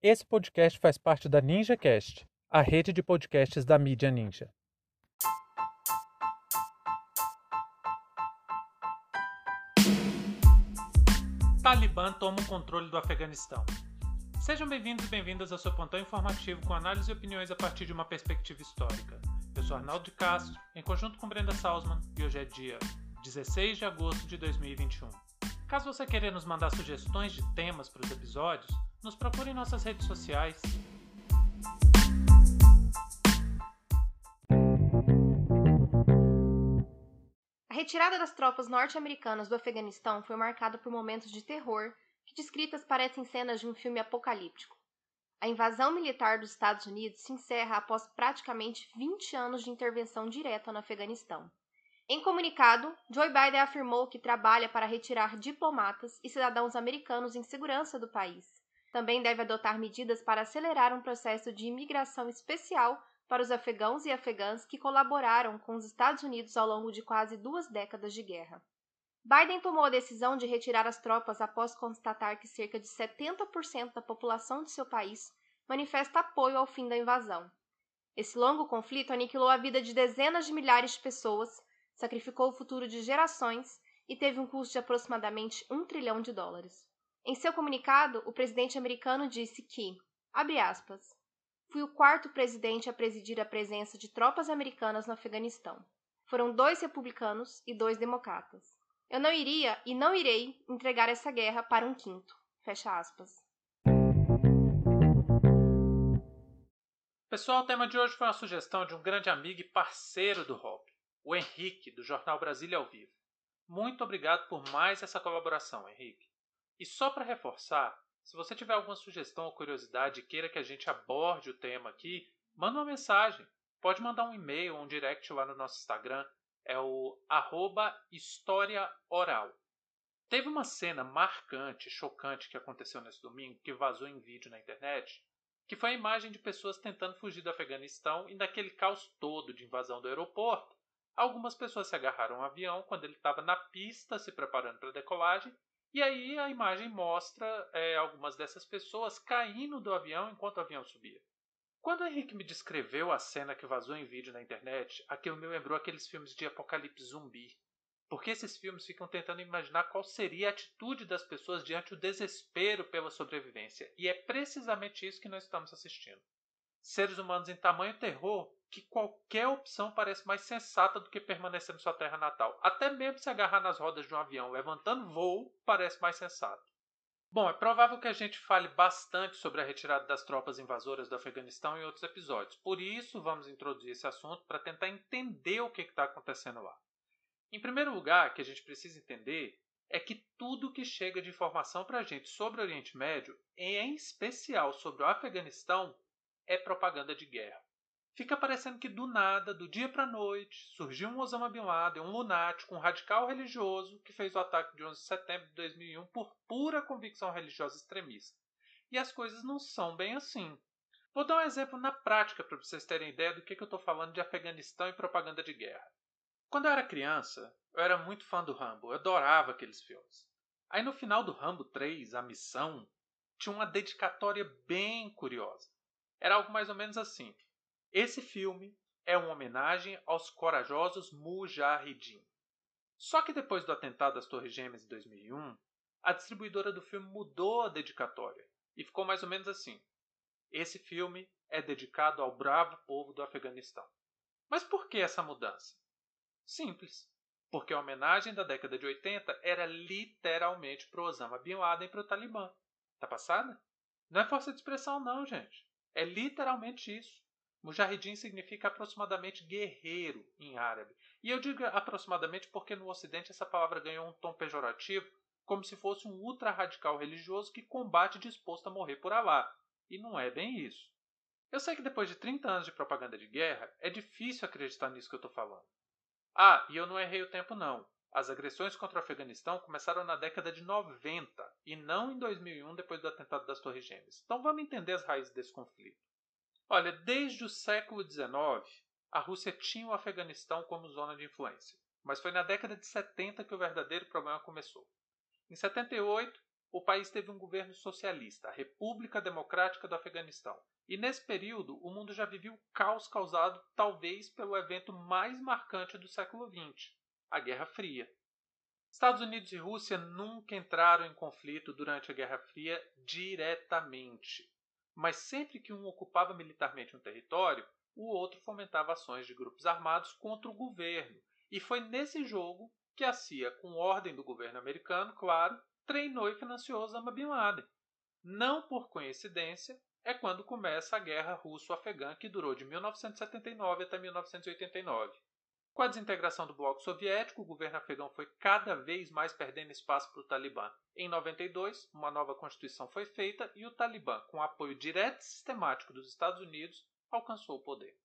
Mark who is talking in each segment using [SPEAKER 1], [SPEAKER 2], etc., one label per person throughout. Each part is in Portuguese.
[SPEAKER 1] Esse podcast faz parte da NinjaCast, a rede de podcasts da mídia Ninja. Talibã toma o controle do Afeganistão. Sejam bem-vindos e bem-vindas ao seu pontão informativo com análise e opiniões a partir de uma perspectiva histórica. Eu sou Arnaldo de Castro, em conjunto com Brenda Salzman, e hoje é dia 16 de agosto de 2021. Caso você queira nos mandar sugestões de temas para os episódios, nos procure em nossas redes sociais.
[SPEAKER 2] A retirada das tropas norte-americanas do Afeganistão foi marcada por momentos de terror que descritas parecem cenas de um filme apocalíptico. A invasão militar dos Estados Unidos se encerra após praticamente 20 anos de intervenção direta no Afeganistão. Em comunicado, Joe Biden afirmou que trabalha para retirar diplomatas e cidadãos americanos em segurança do país também deve adotar medidas para acelerar um processo de imigração especial para os afegãos e afegãs que colaboraram com os Estados Unidos ao longo de quase duas décadas de guerra. Biden tomou a decisão de retirar as tropas após constatar que cerca de 70% da população de seu país manifesta apoio ao fim da invasão. Esse longo conflito aniquilou a vida de dezenas de milhares de pessoas, sacrificou o futuro de gerações e teve um custo de aproximadamente um trilhão de dólares. Em seu comunicado, o presidente americano disse que, abre aspas, fui o quarto presidente a presidir a presença de tropas americanas no Afeganistão. Foram dois republicanos e dois democratas. Eu não iria e não irei entregar essa guerra para um quinto. Fecha aspas.
[SPEAKER 1] Pessoal, o tema de hoje foi uma sugestão de um grande amigo e parceiro do Hobby, o Henrique, do Jornal Brasília ao Vivo. Muito obrigado por mais essa colaboração, Henrique. E só para reforçar, se você tiver alguma sugestão ou curiosidade e queira que a gente aborde o tema aqui, manda uma mensagem. Pode mandar um e-mail ou um direct lá no nosso Instagram. É o arroba História Oral. Teve uma cena marcante, chocante que aconteceu nesse domingo, que vazou em vídeo na internet, que foi a imagem de pessoas tentando fugir do Afeganistão e daquele caos todo de invasão do aeroporto. Algumas pessoas se agarraram ao avião quando ele estava na pista se preparando para a decolagem e aí a imagem mostra é, algumas dessas pessoas caindo do avião enquanto o avião subia. Quando o Henrique me descreveu a cena que vazou em vídeo na internet, aquilo me lembrou aqueles filmes de apocalipse zumbi. Porque esses filmes ficam tentando imaginar qual seria a atitude das pessoas diante do desespero pela sobrevivência. E é precisamente isso que nós estamos assistindo. Seres humanos em tamanho terror que qualquer opção parece mais sensata do que permanecer na sua terra natal. Até mesmo se agarrar nas rodas de um avião levantando voo parece mais sensato. Bom, é provável que a gente fale bastante sobre a retirada das tropas invasoras do Afeganistão em outros episódios. Por isso, vamos introduzir esse assunto para tentar entender o que está acontecendo lá. Em primeiro lugar, que a gente precisa entender é que tudo que chega de informação para a gente sobre o Oriente Médio, em especial sobre o Afeganistão, é propaganda de guerra. Fica parecendo que do nada, do dia para noite, surgiu um Osama Bin Laden, um lunático, um radical religioso que fez o ataque de 11 de setembro de 2001 por pura convicção religiosa extremista. E as coisas não são bem assim. Vou dar um exemplo na prática para vocês terem ideia do que, que eu estou falando de Afeganistão e propaganda de guerra. Quando eu era criança, eu era muito fã do Rambo, eu adorava aqueles filmes. Aí no final do Rambo 3, A Missão, tinha uma dedicatória bem curiosa. Era algo mais ou menos assim. Esse filme é uma homenagem aos corajosos Mujahideen. Só que depois do atentado das Torres Gêmeas em 2001, a distribuidora do filme mudou a dedicatória e ficou mais ou menos assim: Esse filme é dedicado ao bravo povo do Afeganistão. Mas por que essa mudança? Simples. Porque a homenagem da década de 80 era literalmente pro Osama Bin Laden e pro Talibã. Tá passada? Não é força de expressão, não, gente. É literalmente isso. Mujahideen significa aproximadamente guerreiro em árabe. E eu digo aproximadamente porque no Ocidente essa palavra ganhou um tom pejorativo, como se fosse um ultra-radical religioso que combate disposto a morrer por Alá. E não é bem isso. Eu sei que depois de 30 anos de propaganda de guerra, é difícil acreditar nisso que eu estou falando. Ah, e eu não errei o tempo não. As agressões contra o Afeganistão começaram na década de 90 e não em 2001 depois do atentado das Torres Gêmeas. Então vamos entender as raízes desse conflito. Olha, desde o século XIX, a Rússia tinha o Afeganistão como zona de influência, mas foi na década de 70 que o verdadeiro problema começou. Em 78, o país teve um governo socialista, a República Democrática do Afeganistão. E nesse período, o mundo já vivia o caos causado talvez pelo evento mais marcante do século XX, a Guerra Fria. Estados Unidos e Rússia nunca entraram em conflito durante a Guerra Fria diretamente. Mas sempre que um ocupava militarmente um território, o outro fomentava ações de grupos armados contra o governo. E foi nesse jogo que a CIA, com ordem do governo americano, claro, treinou e financiou Osama Bin Laden. Não por coincidência, é quando começa a guerra russo-afegã que durou de 1979 até 1989. Com a desintegração do bloco soviético, o governo afegão foi cada vez mais perdendo espaço para o Talibã. Em 92, uma nova constituição foi feita e o Talibã, com apoio direto e sistemático dos Estados Unidos, alcançou o poder.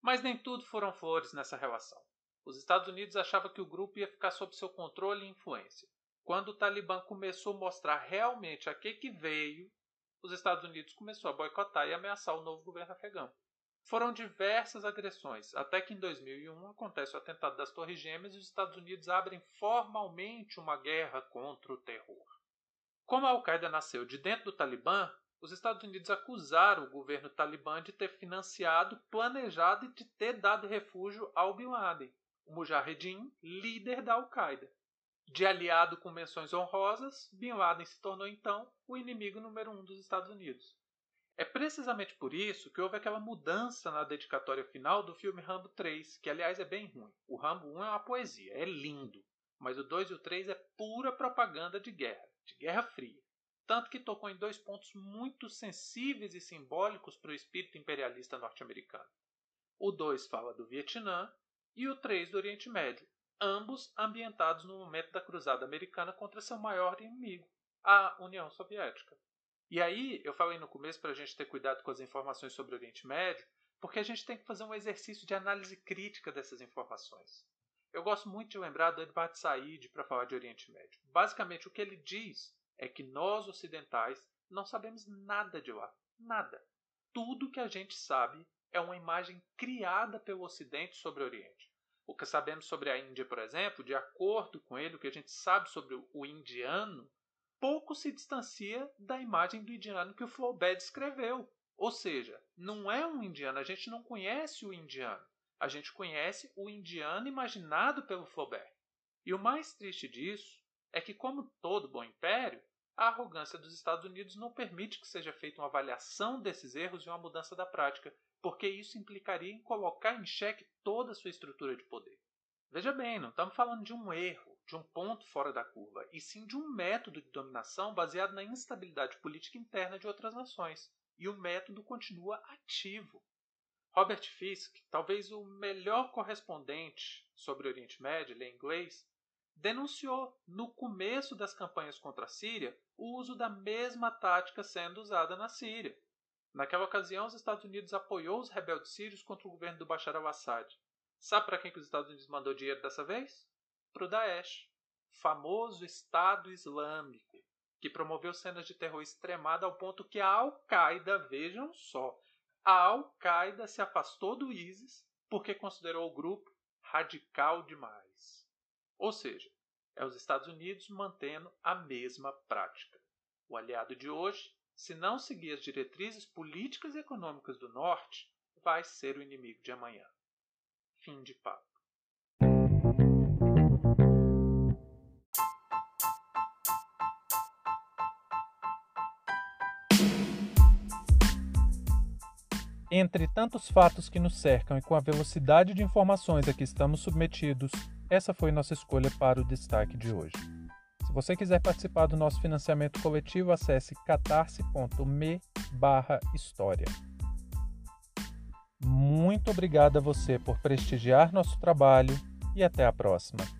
[SPEAKER 1] Mas nem tudo foram flores nessa relação. Os Estados Unidos achavam que o grupo ia ficar sob seu controle e influência. Quando o Talibã começou a mostrar realmente a que, que veio, os Estados Unidos começou a boicotar e ameaçar o novo governo afegão. Foram diversas agressões, até que em 2001 acontece o atentado das Torres Gêmeas e os Estados Unidos abrem formalmente uma guerra contra o terror. Como a Al-Qaeda nasceu de dentro do Talibã, os Estados Unidos acusaram o governo talibã de ter financiado, planejado e de ter dado refúgio ao Bin Laden, o Mujahedin, líder da Al-Qaeda. De aliado com menções honrosas, Bin Laden se tornou então o inimigo número um dos Estados Unidos. É precisamente por isso que houve aquela mudança na dedicatória final do filme Rambo 3, que aliás é bem ruim. O Rambo 1 é uma poesia, é lindo, mas o 2 e o 3 é pura propaganda de guerra, de guerra fria. Tanto que tocou em dois pontos muito sensíveis e simbólicos para o espírito imperialista norte-americano. O 2 fala do Vietnã e o 3 do Oriente Médio, ambos ambientados no momento da cruzada americana contra seu maior inimigo, a União Soviética. E aí, eu falei no começo para a gente ter cuidado com as informações sobre o Oriente Médio, porque a gente tem que fazer um exercício de análise crítica dessas informações. Eu gosto muito de lembrar do Edward Said para falar de Oriente Médio. Basicamente, o que ele diz é que nós ocidentais não sabemos nada de lá. Nada. Tudo que a gente sabe é uma imagem criada pelo Ocidente sobre o Oriente. O que sabemos sobre a Índia, por exemplo, de acordo com ele, o que a gente sabe sobre o indiano, pouco se distancia da imagem do indiano que o Flaubert descreveu. Ou seja, não é um indiano, a gente não conhece o indiano. A gente conhece o indiano imaginado pelo Flaubert. E o mais triste disso é que, como todo bom império, a arrogância dos Estados Unidos não permite que seja feita uma avaliação desses erros e uma mudança da prática, porque isso implicaria em colocar em xeque toda a sua estrutura de poder. Veja bem, não estamos falando de um erro, de um ponto fora da curva, e sim de um método de dominação baseado na instabilidade política interna de outras nações. E o método continua ativo. Robert Fisk, talvez o melhor correspondente sobre o Oriente Médio, ele é inglês, denunciou no começo das campanhas contra a Síria o uso da mesma tática sendo usada na Síria. Naquela ocasião, os Estados Unidos apoiou os rebeldes sírios contra o governo do Bashar al-Assad. Sabe para quem que os Estados Unidos mandou dinheiro dessa vez? Para o Daesh, famoso Estado Islâmico, que promoveu cenas de terror extremada ao ponto que a Al-Qaeda, vejam só, a Al-Qaeda se afastou do ISIS porque considerou o grupo radical demais. Ou seja, é os Estados Unidos mantendo a mesma prática. O aliado de hoje, se não seguir as diretrizes políticas e econômicas do Norte, vai ser o inimigo de amanhã. Fim de papo. Entre tantos fatos que nos cercam e com a velocidade de informações a que estamos submetidos, essa foi nossa escolha para o destaque de hoje. Se você quiser participar do nosso financiamento coletivo, acesse catarse.me/história. Muito obrigado a você por prestigiar nosso trabalho e até a próxima.